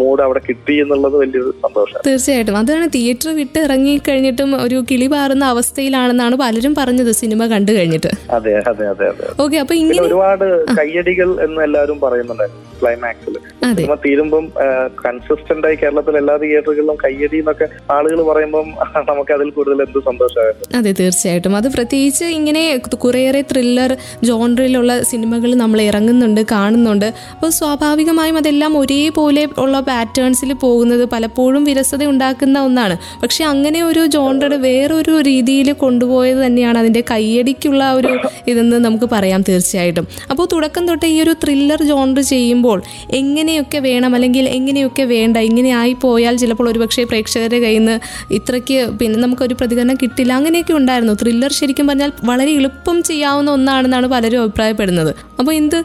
മൂഡ് അവിടെ കിട്ടി എന്നുള്ളത് വലിയൊരു സന്തോഷം. തീർച്ചയായിട്ടും. അതാണ് തിയേറ്റർ വിട്ട് ഇറങ്ങി കഴിഞ്ഞിട്ടും ഒരു കിളി പാറുന്ന അവസ്ഥയിലാണെന്നാണ് പലരും പറഞ്ഞത് സിനിമ കണ്ടു കഴിഞ്ഞിട്ട്. അതെ അതെ അതെ അതെ. ഓക്കെ അപ്പൊ ഇങ്ങനെ ഒരുപാട് കയ്യടികൾ എന്ന് എല്ലാവരും പറയുന്നുണ്ട് ക്ലൈമാക്സിൽ അതെ. സിനിമ തീരുമ്പം കൺസിസ്റ്റന്റ് ആയി കേരളത്തിലെ എല്ലാ തിയേറ്ററുകളിലും കയ്യടി എന്നൊക്കെ ആളുകൾ പറയുമ്പം നമുക്ക് അതിൽ കൂടുതൽ എന്ത് സന്തോഷമായിരുന്നു. അതെ തീർച്ചയായിട്ടും. അത് പ്രത്യേകിച്ച് ഇങ്ങനെ കുറേയേറെ ത്രില്ലർ ജോണറിലുള്ള സിനിമകൾ നമ്മൾ ഇറങ്ങുന്നുണ്ട് കാണുന്നുണ്ട്. അപ്പോൾ സ്വാഭാവികമായും അതെല്ലാം ഒരേപോലെ ഉള്ള പാറ്റേൺസിൽ പോകുന്നത് പലപ്പോഴും വിരസത ഉണ്ടാക്കുന്ന ഒന്നാണ്. പക്ഷെ അങ്ങനെ ഒരു ജോണറുടെ വേറൊരു രീതിയിൽ കൊണ്ടുപോയത് തന്നെയാണ് അതിന്റെ കയ്യടിക്കുള്ള ഒരു ഇതെന്ന് നമുക്ക് പറയാം തീർച്ചയായിട്ടും. അപ്പോൾ തുടക്കം തൊട്ട് ഈ ഒരു ത്രില്ലർ ജോണർ ചെയ്യുമ്പോൾ എങ്ങനെയൊക്കെ വേണം അല്ലെങ്കിൽ എങ്ങനെയൊക്കെ വേണ്ട ഇങ്ങനെ ആയി പോയാൽ ചിലപ്പോൾ ഒരുപക്ഷെ പ്രേക്ഷകരുടെ കയ്യിൽ നിന്ന് ഇത്രയ്ക്ക് പിന്നെ നമുക്കൊരു പ്രതികരണം കിട്ടില്ല. അങ്ങനെയൊക്കെ ഉണ്ടായിരുന്നു. ത്രില്ലർ ശരിക്കും പറഞ്ഞാൽ വളരെ എളുപ്പം ചെയ്യാവുന്ന ഒന്നാണെന്നാണ് പലരും അഭിപ്രായപ്പെടുന്നത്. അപ്പൊ എന്ത്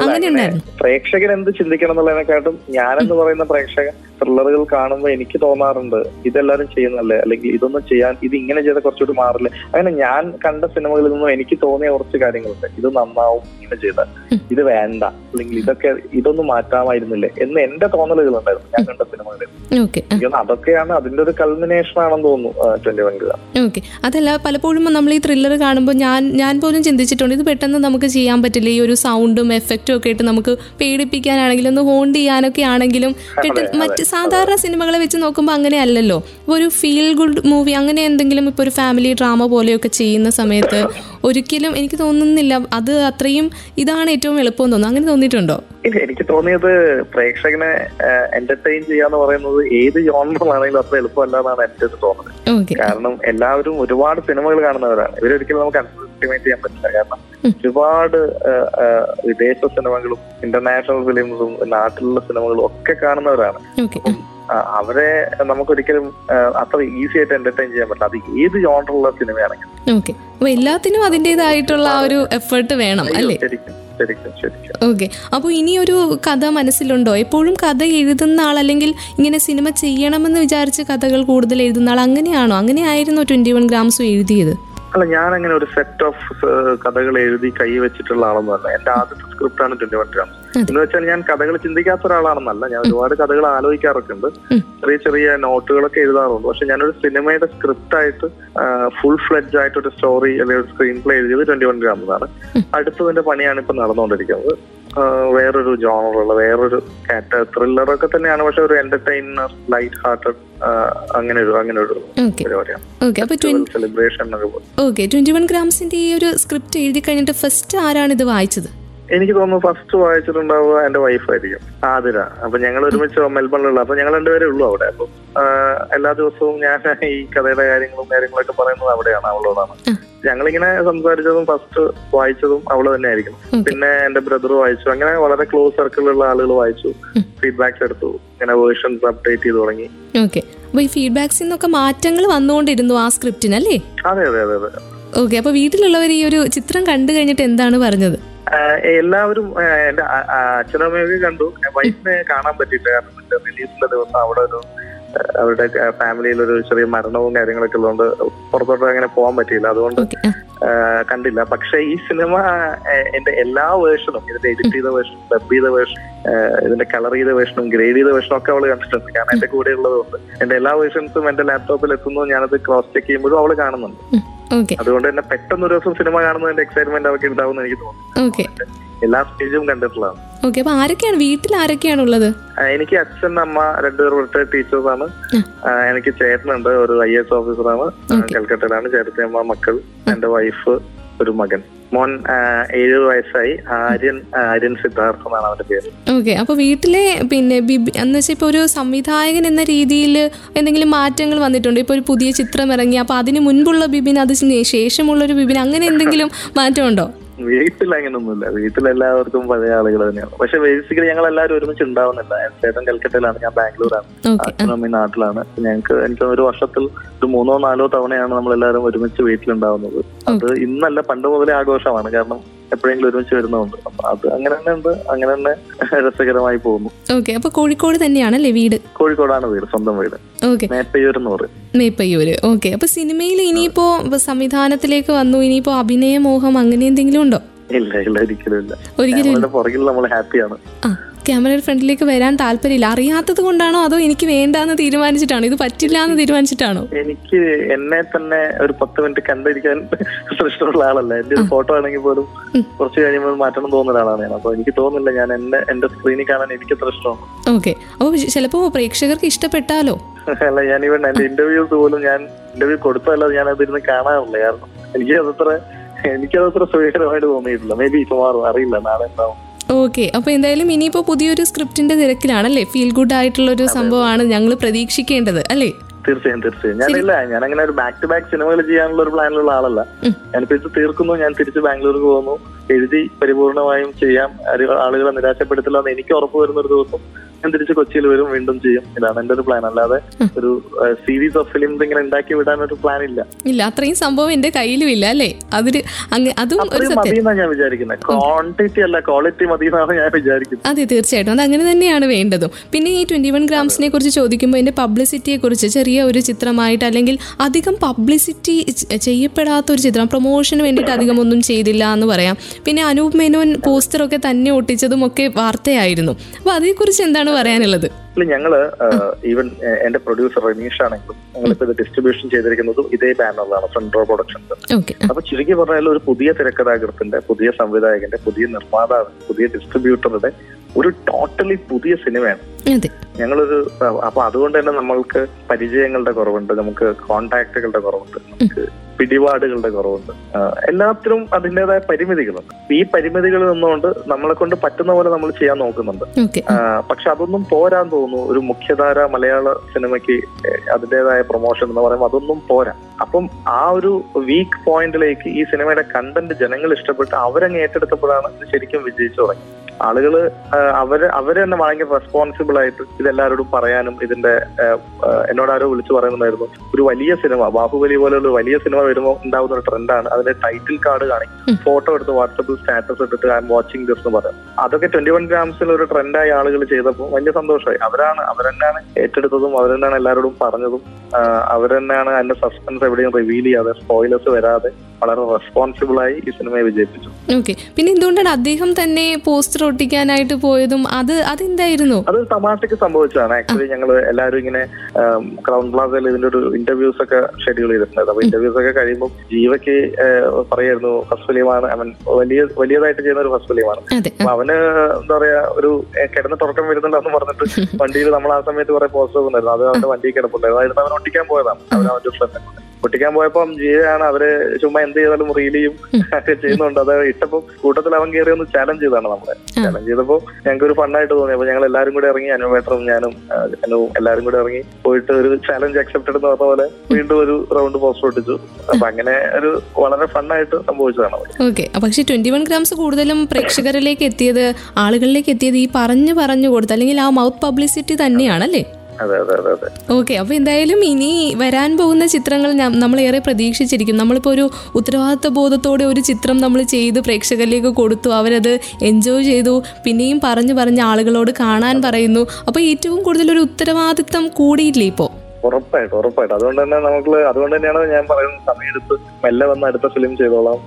അങ്ങനെ ഉണ്ടായിരുന്നു പ്രേക്ഷകൻ എന്ത് ചിന്തിക്കണം എന്നുള്ളതിനെക്കാട്ടും ഞാനെന്ന് പറയുന്ന പ്രേക്ഷകൻ ത്രില്ലറുകൾ കാണുമ്പോൾ എനിക്ക് തോന്നാറുണ്ട് ഇതെല്ലാവരും ചെയ്യുന്നല്ലേ അല്ലെങ്കിൽ ഇതൊന്നും ചെയ്യാൻ ഇത് ഇങ്ങനെ ചെയ്താൽ കുറച്ചുകൂടി മാറില്ലേ? അങ്ങനെ ഞാൻ കണ്ട സിനിമകളിൽ നിന്നും എനിക്ക് തോന്നിയ കുറച്ച് കാര്യങ്ങളുണ്ട്. ഇത് നന്നാവും ഇങ്ങനെ ചെയ്താൽ ഇത് വേണ്ട. അല്ലെങ്കിൽ ഇതൊക്കെ ഇതൊന്നും മാറ്റാമായിരുന്നില്ലേ? എന്ന് എന്റെ തോന്നലുകൾ ഉണ്ടായിരുന്നു ഞാൻ കണ്ട സിനിമകളിൽ. അതൊക്കെയാണ് അതിന്റെ ഒരു കൾമിനേഷൻ ആണെന്ന് തോന്നുന്നു ട്വന്റി വൺ ഓക്കെ അതല്ല പലപ്പോഴും നമ്മൾ ഈ ത്രില്ലർ കാണുമ്പോൾ ഞാൻ ഞാൻ പോലും ചിന്തിച്ചിട്ടുണ്ട് ഇത് പെട്ടെന്ന് നമുക്ക് ചെയ്യാൻ പറ്റില്ല. ഈ ഒരു സൗണ്ടും എഫക്റ്റും ഒക്കെ ആയിട്ട് നമുക്ക് പേടിപ്പിക്കാനാണെങ്കിലും ഒന്ന് ഹോണ്ട് ചെയ്യാനൊക്കെ ആണെങ്കിലും പെട്ടെന്ന് മറ്റ് സാധാരണ സിനിമകളെ വെച്ച് നോക്കുമ്പോൾ അങ്ങനെ അല്ലല്ലോ ഒരു ഫീൽ ഗുഡ് മൂവി അങ്ങനെ എന്തെങ്കിലും ഇപ്പോൾ ഒരു ഫാമിലി ഡ്രാമ പോലെയൊക്കെ ചെയ്യുന്ന സമയത്ത് ഒരിക്കലും എനിക്ക് തോന്നുന്നില്ല അത് അത്രയും ഇതാണ് ഏറ്റവും എളുപ്പം തോന്നുന്നു അങ്ങനെ തോന്നിയിട്ടുണ്ടോ? ഇല്ല എനിക്ക് തോന്നിയത് പ്രേക്ഷകനെ എന്റർടൈൻ ചെയ്യാന്ന് പറയുന്നത് ഏത് ജോണറിലാണെങ്കിലും അത്ര എളുപ്പമല്ല എന്നാണ് എനിക്ക് തോന്നുന്നത്. കാരണം എല്ലാവരും ഒരുപാട് സിനിമകൾ കാണുന്നവരാണ്. ഇവരൊരിക്കലും നമുക്ക് എസ്റ്റിമേറ്റ് ചെയ്യാൻ പറ്റില്ല. കാരണം ഒരുപാട് വിദേശ സിനിമകളും ഇന്റർനാഷണൽ ഫിലിംസും നാട്ടിലുള്ള സിനിമകളും ഒക്കെ കാണുന്നവരാണ്. അവരെ നമുക്കൊരിക്കലും അത്ര ഈസി ആയിട്ട് എന്റർടൈൻ ചെയ്യാൻ പറ്റില്ല. അത് ഏത് ജോണറുള്ള സിനിമയാണെങ്കിലും. എല്ലാത്തിനും അതിന്റെതായിട്ടുള്ള ആ ഒരു എഫേർട്ട് വേണം അല്ലേ? ഓക്കെ അപ്പോൾ ഇനി ഒരു കഥ മനസ്സിലുണ്ടോ? എപ്പോഴും കഥ എഴുതുന്ന ആൾ അല്ലെങ്കിൽ ഇങ്ങനെ സിനിമ ചെയ്യണമെന്ന് വിചാരിച്ച് കഥകൾ കൂടുതൽ എഴുതുന്ന ആൾ അങ്ങനെയാണോ? അങ്ങനെയായിരുന്നു ട്വന്റി വൺ ഗ്രാംസും എഴുതിയത്. അല്ല ഞാൻ അങ്ങനെ ഒരു സെറ്റ് ഓഫ് കഥകൾ എഴുതി കൈ വെച്ചിട്ടുള്ള ആളൊന്നുമല്ല എന്റെ ആദ്യത്തെ സ്ക്രിപ്റ്റ് ആണ് ട്വന്റി വൺ ഗ്രാം എന്ന് വെച്ചാൽ ഞാൻ കഥകൾ ചിന്തിക്കാത്ത ഒരാളാണെന്നല്ല. ഞാൻ ഒരുപാട് കഥകൾ ആലോചിക്കാറൊക്കെ ഉണ്ട്. ചെറിയ ചെറിയ നോട്ടുകളൊക്കെ എഴുതാറുണ്ട്. പക്ഷെ ഞാനൊരു സിനിമയുടെ സ്ക്രിപ്റ്റ് ആയിട്ട് ഫുൾ ഫ്ലെഡ്ജ് ആയിട്ട് ഒരു സ്റ്റോറി അല്ലെങ്കിൽ ഒരു സ്ക്രീൻ പ്ലേ എഴുതിയത് ട്വന്റി വൺ ഉം. അടുത്തതിന്റെ പണിയാണ് ഇപ്പൊ നടന്നുകൊണ്ടിരിക്കുന്നത്. വേറൊരു ജോണറുള്ള വേറൊരു കാറ്റ ത്രില്ലറൊക്കെ തന്നെയാണ്. പക്ഷെ ഒരു എന്റർടൈനർ ലൈറ്റ് ഹാർട്ടഡ് അങ്ങനെ ഒരു അങ്ങനെ ഒരു സെലിബ്രേഷൻ. ഓക്കെ ട്വന്റി വൺ ഗ്രാംസിന്റെ ഈ ഒരു സ്ക്രിപ്റ്റ് എഴുതി കഴിഞ്ഞിട്ട് ഫസ്റ്റ് ആരാണ് ഇത് വായിച്ചത്? എനിക്ക് തോന്നുന്നു ഫസ്റ്റ് വായിച്ചിട്ടുണ്ടാവുക എന്റെ വൈഫായിരിക്കും ആതിര. അപ്പൊ ഞങ്ങൾ ഒരുമിച്ച് മെൽബണിലുള്ള അപ്പൊ ഞങ്ങൾ രണ്ടുപേരേ ഉള്ളൂ അവിടെ. അപ്പൊ എല്ലാ ദിവസവും ഞാൻ ഈ കഥയുടെ കാര്യങ്ങളും കാര്യങ്ങളൊക്കെ പറയുന്നത് അവിടെയാണ് അവളോടാണ്. ഞങ്ങളിങ്ങനെ സംസാരിച്ചതും ഫസ്റ്റ് വായിച്ചതും അവൾ തന്നെ ആയിരിക്കും പിന്നെ എന്റെ ബ്രദർ വായിച്ചു അങ്ങനെ വളരെ ക്ലോസ് സർക്കിളിലുള്ള ആളുകൾ വായിച്ചു. ഫീഡ്ബാക്സ് എടുത്തു ഇങ്ങനെ വേർഷൻസ് അപ്ഡേറ്റ് ചെയ്ത് തുടങ്ങി. അപ്പൊ ഈ ഫീഡ്ബാക്സിൽ നിന്നൊക്കെ മാറ്റങ്ങൾ വന്നുകൊണ്ടിരുന്നു ആ സ്ക്രിപ്റ്റിന് അല്ലേ? അതെ അതെ അതെ അതെ. ഓക്കെ അപ്പൊ വീട്ടിലുള്ളവർ ഈ ഒരു ചിത്രം കണ്ടു കഴിഞ്ഞിട്ട് എന്താണ് പറഞ്ഞത്? എല്ലാവരും എന്റെ അച്ഛനമ്മയൊക്കെ കണ്ടു. വൈഫിനെ കാണാൻ പറ്റിയില്ല കാരണം എന്റെ റിലീസിന്റെ ദിവസം അവിടെ ഒരു അവരുടെ ഫാമിലിയിൽ ഒരു ചെറിയ മരണവും കാര്യങ്ങളൊക്കെ ഉള്ളതുകൊണ്ട് പുറത്തോട്ട് അങ്ങനെ പോകാൻ പറ്റിയില്ല. അതുകൊണ്ട് കണ്ടില്ല. പക്ഷെ ഈ സിനിമ എന്റെ എല്ലാ വേർഷനും ഇതിന്റെ എഡിറ്റ് ചെയ്ത വേർഷൻ ഡബ് ചെയ്ത വേർഷൻ ഇതിന്റെ കളർ ചെയ്ത വേർഷനും ഗ്രേഡ് ചെയ്ത വേർഷനും ഒക്കെ അവൾ കണ്ടിട്ടുണ്ട്. കാരണം എന്റെ കൂടെ ഉള്ളതുകൊണ്ട് എന്റെ എല്ലാ വേർഷൻസും എന്റെ ലാപ്ടോപ്പിൽ എത്തുന്നു. ഞാനത് ക്രോസ് ചെക്ക് ചെയ്യുമ്പോഴും അവൾ കാണുന്നുണ്ട്. അതുകൊണ്ട് തന്നെ പെട്ടെന്ന് ഒരു ദിവസം സിനിമ കാണുന്നതിന്റെ എക്സൈറ്റ്മെന്റ് അവർക്ക് ഉണ്ടാവും എനിക്ക് തോന്നുന്നു. എല്ലാ സ്റ്റേജും കണ്ടിട്ടുള്ളതാണ്. ഓക്കെ അപ്പോൾ ആരൊക്കെയാണ്? വീട്ടിൽ ആരൊക്കെയാണ് ഉള്ളത് എനിക്ക് അച്ഛൻ അമ്മ രണ്ടുപേർ റിട്ടയർഡ് ടീച്ചേഴ്സാണ് ആണ്. എനിക്ക് ചേട്ടനുണ്ട് ഒരു ഐ എസ് ഓഫീസറാണ് കൽക്കട്ടയിലാണ് ചേട്ടത്തി അമ്മ മക്കൾ എന്റെ വൈഫ് ഒരു മകൻ. മോൻ ഏഴു വയസ്സായി. ആര്യൻ ആര്യൻ സിദ്ധാർത്ഥ എന്നാണ് അവന്റെ പേര്. ഓക്കെ. അപ്പൊ വീട്ടിലെ പിന്നെ ബിബി എന്ന് വെച്ചാൽ ഇപ്പൊ ഒരു സംവിധായകൻ എന്ന രീതിയിൽ എന്തെങ്കിലും മാറ്റങ്ങൾ വന്നിട്ടുണ്ട്? ഇപ്പൊ ഒരു പുതിയ ചിത്രം ഇറങ്ങി അപ്പൊ അതിന് മുൻപുള്ള ബിബിൻ അതിന് ശേഷമുള്ള ഒരു ബിബിൻ അങ്ങനെ എന്തെങ്കിലും മാറ്റമുണ്ടോ വീട്ടിൽ അങ്ങനൊന്നുമില്ല വീട്ടിലെല്ലാവർക്കും പഴയ ആളുകൾ തന്നെയാണ്. പക്ഷെ ബേസിക്കലി ഞങ്ങൾ എല്ലാവരും ഒരുമിച്ച് ഉണ്ടാവുന്നില്ല. ചേട്ടൻ കൽക്കട്ടയിലാണ് ഞാൻ ബാംഗ്ലൂരാണ്. അച്ഛനും അമ്മയും നാട്ടിലാണ്. ഞങ്ങൾക്ക് എനിക്ക് ഒരു വർഷത്തിൽ ഒരു മൂന്നോ നാലോ തവണയാണ് നമ്മൾ എല്ലാവരും ഒരുമിച്ച് വീട്ടിലുണ്ടാവുന്നത്. അത് ഇന്നല്ല പണ്ട് മുതലേ ആഘോഷമാണ്. കാരണം എപ്പോഴെങ്കിലും ഒരുമിച്ച് വരുന്നുണ്ട് അപ്പൊ അത് അങ്ങനെ തന്നെ ഉണ്ട്. അങ്ങനെ തന്നെ രസകരമായി പോകുന്നു. ഓക്കെ അപ്പൊ കോഴിക്കോട് തന്നെയാണല്ലേ വീട്? കോഴിക്കോടാണ് വീട് സ്വന്തം വീട്. ഓക്കെ. മേപ്പയ്യൂർ എന്ന് പറയും. മേപ്പയ്യൂര്. ഓക്കെ അപ്പോൾ സിനിമയിൽ ഇനിയിപ്പോ സംവിധാനത്തിലേക്ക് വന്നു ഇനിയിപ്പോ അഭിനയ മോഹം അങ്ങനെ എന്തെങ്കിലും ഉണ്ടോ? ഇല്ല ഇല്ല ഒരിക്കലും ഇല്ല. ഒരിക്കലും പുറകിൽ നമ്മൾ ഹാപ്പിയാണ്. ക്യാമറയുടെ ഫ്രണ്ടിലേക്ക് വരാൻ താല്പര്യമില്ല. അറിയാത്തത് കൊണ്ടാണോ അതോ എനിക്ക് വേണ്ടാന്ന് തീരുമാനിച്ചിട്ടാണോ? ഇത് പറ്റില്ല എന്ന് തീരുമാനിച്ചിട്ടാണോ? എനിക്ക് എന്നെ തന്നെ ഒരു പത്ത് മിനിറ്റ് കണ്ടിരിക്കാൻ ഇഷ്ടമുള്ള ആളല്ല. എന്റെ ഒരു ഫോട്ടോ ആണെങ്കിൽ പോലും കുറച്ച് കഴിയുമ്പോൾ മാറ്റണം തോന്നുന്ന ഒരാളാണ് ഞാൻ. അപ്പൊ എനിക്ക് തോന്നുന്നില്ല ഞാൻ എന്നെ എന്റെ സ്ക്രീനിൽ കാണാൻ എനിക്ക് ഇഷ്ടമാണ്. ഓക്കെ. അപ്പൊ ചിലപ്പോ പ്രേക്ഷകർക്ക് ഇഷ്ടപ്പെട്ടാലോ? അല്ല ഞാൻ ഇവൻ എന്റെ ഇന്റർവ്യൂസ് പോലും ഞാൻ ഇന്റർവ്യൂ കൊടുത്തല്ലാതെ ഞാൻ അതിരുന്ന് കാണാറില്ല. കാരണം എനിക്ക് അതത്ര എനിക്കതത്ര സുഖകരമായിട്ട് തോന്നിയിട്ടില്ല. മേ ബി മാറും അറിയില്ല. നാളെ എന്താവും. ഓക്കെ അപ്പോൾ എന്തായാലും ഇനിയിപ്പോൾ പുതിയൊരു സ്ക്രിപ്റ്റിന്റെ തിരക്കിലാണല്ലേ? ഫീൽ ഗുഡ് ആയിട്ടുള്ള ഒരു സംഭവമാണ് ഞങ്ങൾ പ്രതീക്ഷിക്കേണ്ടത് അല്ലേ? തീർച്ചയായും തീർച്ചയായും. ഞാനില്ല ഞാൻ അങ്ങനെ ഒരു ബാക്ക് ടു ബാക്ക് സിനിമകൾ ചെയ്യാനുള്ള ഒരു പ്ലാനിലുള്ള ആളല്ല. ഞാനിപ്പോ ഇത് തീർക്കുന്നു ഞാൻ തിരിച്ച് ബാംഗ്ലൂർക്ക് പോകുന്നു. എഴുതി പരിപൂർണമായും ചെയ്യാം. ആളുകളെ നിരാശപ്പെടുത്തില്ല എന്ന് എനിക്ക് ഉറപ്പ് വരുന്ന ഒരു ദിവസം ഞാൻ തിരിച്ച് കൊച്ചിയിൽ വരും വീണ്ടും ചെയ്യും. ഇതാണ് എന്റെ ഒരു പ്ലാൻ അല്ലാതെ ഒരു സീരീസ് ഓഫ് ഫിലിംസ് ഇങ്ങനെ ഉണ്ടാക്കി വിടാൻ ഒരു പ്ലാൻ ഇല്ല. ഇല്ല അത്രയും സംഭവം എന്റെ കയ്യിലും ഇല്ല അല്ലേ? അതൊരു അതും ഒരു സത്യം. ഞാൻ വിചാരിക്കുന്നത്. ക്വാണ്ടിറ്റി അല്ല ക്വാളിറ്റി മതി എന്നാണ് ഞാൻ വിചാരിക്കുന്നത്. അതെ തീർച്ചയായിട്ടും. അത് അങ്ങനെ തന്നെയാണ് വേണ്ടതും. പിന്നെ ഈ ട്വന്റി വൺ ഗ്രാംസിനെ കുറിച്ച് ചോദിക്കുമ്പോൾ എന്റെ പബ്ലിസിറ്റിയെ കുറിച്ച് ചെറിയ ഒരു ചിത്രമായിട്ട് അല്ലെങ്കിൽ അധികം പബ്ലിസിറ്റി ചെയ്യപ്പെടാത്ത ഒരു ചിത്രം പ്രൊമോഷന് വേണ്ടിയിട്ട് അധികം ഒന്നും ചെയ്തില്ല എന്ന് പറയാം. പിന്നെ അനൂപ് മേനോൻ പോസ്റ്ററൊക്കെ തന്നെ ഒട്ടിച്ചതും ഒക്കെ വാർത്തയായിരുന്നു. അപ്പോൾ അതേക്കുറിച്ച് എന്താണ് പറയാനുള്ളത്. ഇല്ല, ഞങ്ങൾ ഈവൻ എന്റെ പ്രൊഡ്യൂസർ റമീഷ് ആണെങ്കിലും ഞങ്ങളിപ്പോ ഇത് ഡിസ്ട്രിബ്യൂഷൻ ചെയ്തിരിക്കുന്നതും ഇതേ ബാനറിലാണ് ഫ്രണ്ട് റോ പ്രൊഡക്ഷൻസ് അപ്പൊ ചുരുക്കി പറഞ്ഞാൽ ഒരു പുതിയ തിരക്കഥാകൃത്തിന്റെ പുതിയ സംവിധായകന്റെ പുതിയ നിർമ്മാതാവ് പുതിയ ഡിസ്ട്രിബ്യൂട്ടറുടെ ഒരു ടോട്ടലി പുതിയ സിനിമയാണ്. ഞങ്ങളൊരു അപ്പൊ അതുകൊണ്ട് തന്നെ നമ്മൾക്ക് പരിചയങ്ങളുടെ കുറവുണ്ട് നമുക്ക് കോണ്ടാക്ടുകളുടെ കുറവുണ്ട് നമുക്ക് പിടിപാടുകളുടെ കുറവുണ്ട്. എല്ലാത്തിനും അതിന്റെതായ പരിമിതികളുണ്ട്. ഈ പരിമിതികൾ നിന്നുകൊണ്ട് നമ്മളെ കൊണ്ട് പറ്റുന്ന പോലെ നമ്മൾ ചെയ്യാൻ നോക്കുന്നുണ്ട്. പക്ഷെ അതൊന്നും പോരാൻ തോന്നുന്നു. ഒരു മുഖ്യധാര മലയാള സിനിമയ്ക്ക് അതിന്റെതായ പ്രൊമോഷൻ എന്ന് പറയുമ്പോൾ അതൊന്നും പോരാ. അപ്പം ആ ഒരു വീക്ക് പോയിന്റിലേക്ക് ഈ സിനിമയുടെ കണ്ടന്റ് ജനങ്ങൾ ഇഷ്ടപ്പെട്ട് അവരങ്ങ് ഏറ്റെടുത്തപ്പോഴാണ് ശരിക്കും വിജയിച്ചു തുടങ്ങി ആളുകൾ ആ, അവർ അവർ തന്നെ ഭയങ്കര റെസ്പോൺസിബിൾ ആയിട്ട് ഇതെല്ലാവരോടും പറയാനും ഇതിന്റെ എന്നോട് ആരോ വിളിച്ചു പറയുന്നുണ്ടായിരുന്നു. ഒരു വലിയ സിനിമ ബാഹുബലി പോലെയുള്ള വലിയ സിനിമ വരുമ്പോൾ ഉണ്ടാവുന്ന ഒരു ട്രെൻഡാണ് അതിന്റെ ടൈറ്റിൽ കാർഡ് കാണിക്കും. ഫോട്ടോ എടുത്ത് വാട്സപ്പിൽ സ്റ്റാറ്റസ് ഇട്ടിട്ട് ഐ എം വാച്ചിങ് ദിസ് എന്ന് പറയാം. അതൊക്കെ ട്വന്റി വൺ ഗ്രാംസിൽ ഒരു ട്രെൻഡായി ആളുകൾ ചെയ്തപ്പോൾ വലിയ സന്തോഷമായി. അവരാണ് അവരെന്നാണ് ഏറ്റെടുത്തതും അവരെന്നാണ് എല്ലാവരോടും പറഞ്ഞതും. അവരെന്നെയാണ് അവരെന്നാണ് അതിന്റെ സസ്പെൻസ് എവിടെയും റിവീൽ ചെയ്യാതെ സ്പോയിലേഴ്സ് വരാതെ വളരെ റെസ്പോൺസിബിൾ ആയി ഈ സിനിമയെ വിജയിപ്പിച്ചു. ഓക്കെ പിന്നെ എന്തുകൊണ്ടാണ് അദ്ദേഹം തന്നെ പോസ്റ്റർ ഒട്ടിക്കാനായിട്ട് പോയതും അത് അതെന്തായിരുന്നു? അത് തമാശക്ക് സംഭവിച്ചതാണ്. ആക്ച്വലി ഞങ്ങൾ എല്ലാവരും ഇങ്ങനെ ക്രൗൺ പ്ലാസയിൽ ഇതിന്റെ ഒരു ഇന്റർവ്യൂസ് ഒക്കെ ഷെഡ്യൂൾ ചെയ്തിട്ടുണ്ടായിരുന്നു അപ്പൊ ഇന്റർവ്യൂസ് ഒക്കെ കഴിയുമ്പോൾ ജീവയ്ക്ക് പറയായിരുന്നു ഫസ്റ്റ് ഫിലിമാണ് അവൻ വലിയ വലിയതായിട്ട് ചെയ്യുന്ന ഒരു ഫസ്റ്റ് ഫിലിമാണ് അപ്പൊ അവന് എന്താ പറയാ ഒരു കിടന്ന് തുറക്കം വരുന്നുണ്ടെന്ന് പറഞ്ഞിട്ട് വണ്ടിയിൽ നമ്മൾ ആ സമയത്ത് കുറെ പോസ്റ്റർ ഉണ്ടായിരുന്നു അത് അവന്റെ വണ്ടിയിൽ കിടപ്പുണ്ടായിരുന്നു. അതായത് അവൻ ഒട്ടിക്കാൻ പോയതാണ്. അവൻ അവന്റെ ഫ്രണ്ട് ഒട്ടിക്കാൻ പോയപ്പം ജീവയാണ് അവർ ചുമ്മാ എന്ത് ചെയ്താലും റീലിയും ഒക്കെ ചെയ്യുന്നുണ്ട്. അത് ഇട്ടപ്പോ കൂട്ടത്തിൽ അവൻ കയറി ഒന്ന് ചാലഞ്ച് ചെയ്താണ് നമ്മളെ. ചാലഞ്ച് ചെയ്തപ്പോ ഞങ്ങൾക്ക് ഒരു ഫണ്ണായിട്ട് തോന്നി. അപ്പൊ ഞങ്ങൾ എല്ലാരും കൂടെ ഇറങ്ങി അനുവേട്ടറും ഞാനും അനുവും എല്ലാവരും കൂടെ ഇറങ്ങി പോയിട്ട് ഒരു ചാലഞ്ച് അക്സെപ്റ്റഡ് എന്ന് പറഞ്ഞ പോലെ വീണ്ടും ഒരു റൗണ്ട് പോസ്റ്റ് ഒട്ടിച്ചു അപ്പൊ അങ്ങനെ ഒരു വളരെ ഫണ്ണായിട്ട് സംഭവിച്ചതാണ് ഓക്കെ പക്ഷേ ട്വന്റി വൺ ഗ്രാംസ് കൂടുതലും പ്രേക്ഷകരിലേക്ക് എത്തിയത് ആളുകളിലേക്ക് എത്തിയത് ഈ പറഞ്ഞു പറഞ്ഞു കൊടുത്ത് അല്ലെങ്കിൽ ആ മൗത്ത് പബ്ലിസിറ്റി തന്നെയാണല്ലേ? ഓക്കെ അപ്പൊ എന്തായാലും ഇനി വരാൻ പോകുന്ന ചിത്രങ്ങൾ നമ്മൾ ഏറെ പ്രതീക്ഷിച്ചിരിക്കും. നമ്മളിപ്പോ ഒരു ഉത്തരവാദിത്ത ബോധത്തോടെ ഒരു ചിത്രം നമ്മൾ ചെയ്ത് പ്രേക്ഷകരിലേക്ക് കൊടുത്തു അവരത് എൻജോയ് ചെയ്തു പിന്നെയും പറഞ്ഞു പറഞ്ഞ് ആളുകളോട് കാണാൻ പറയുന്നു. അപ്പൊ ഏറ്റവും കൂടുതൽ ഒരു ഉത്തരവാദിത്തം കൂടിയില്ലേ ഇപ്പോ? ഉറപ്പായിട്ടും ഉറപ്പായിട്ടും. അതുകൊണ്ട് തന്നെ നമുക്ക് അതുകൊണ്ട് തന്നെയാണ് ഞാൻ പറയുന്നത് സമയമെടുത്ത് മെല്ലെ വന്ന് അടുത്ത ഫിലിം ചെയ്തോളാം.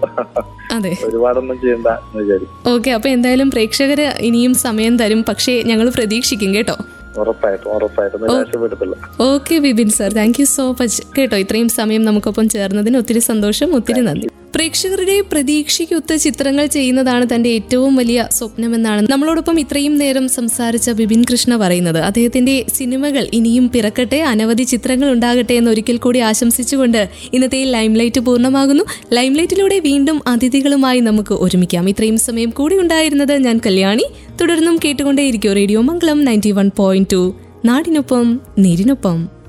അതെ. ഒരുപാടൊന്നും ചെയ്യണ്ട എന്ന് വിചാരിക്കും ഓക്കെ അപ്പൊ എന്തായാലും പ്രേക്ഷകര് ഇനിയും സമയം തരും. പക്ഷേ ഞങ്ങൾ പ്രതീക്ഷിക്കും കേട്ടോ. ഉറപ്പായിട്ടും ഉറപ്പായിട്ടും. നിരാശപ്പെടുത്തില്ല okay Bibin sir. Thank you so much. കേട്ടോ ഇത്രയും സമയം നമുക്കൊപ്പം ചേർന്നതിന് ഒത്തിരി സന്തോഷം ഒത്തിരി നന്ദി. പ്രേക്ഷകരുടെ പ്രതീക്ഷയ്ക്കൊത്ത ചിത്രങ്ങൾ ചെയ്യുന്നതാണ് തന്റെ ഏറ്റവും വലിയ സ്വപ്നമെന്നാണ് നമ്മളോടൊപ്പം ഇത്രയും നേരം സംസാരിച്ച ബിബിൻ കൃഷ്ണ പറയുന്നത്. അദ്ദേഹത്തിന്റെ സിനിമകൾ ഇനിയും പിറക്കട്ടെ അനവധി ചിത്രങ്ങൾ ഉണ്ടാകട്ടെ എന്ന് ഒരിക്കൽ കൂടി ആശംസിച്ചുകൊണ്ട് ഇന്നത്തെ ലൈംലൈറ്റ് പൂർണമാകുന്നു. ലൈംലൈറ്റിലൂടെ വീണ്ടും അതിഥികളുമായി നമുക്ക് ഒരുമിക്കാം. ഇത്രയും സമയം കൂടി ഉണ്ടായിരുന്നത് ഞാൻ കല്യാണി. തുടർന്നും കേട്ടുകൊണ്ടേയിരിക്കും radio Mangalam ninety one point two. നാടിനൊപ്പം നേരിനൊപ്പം.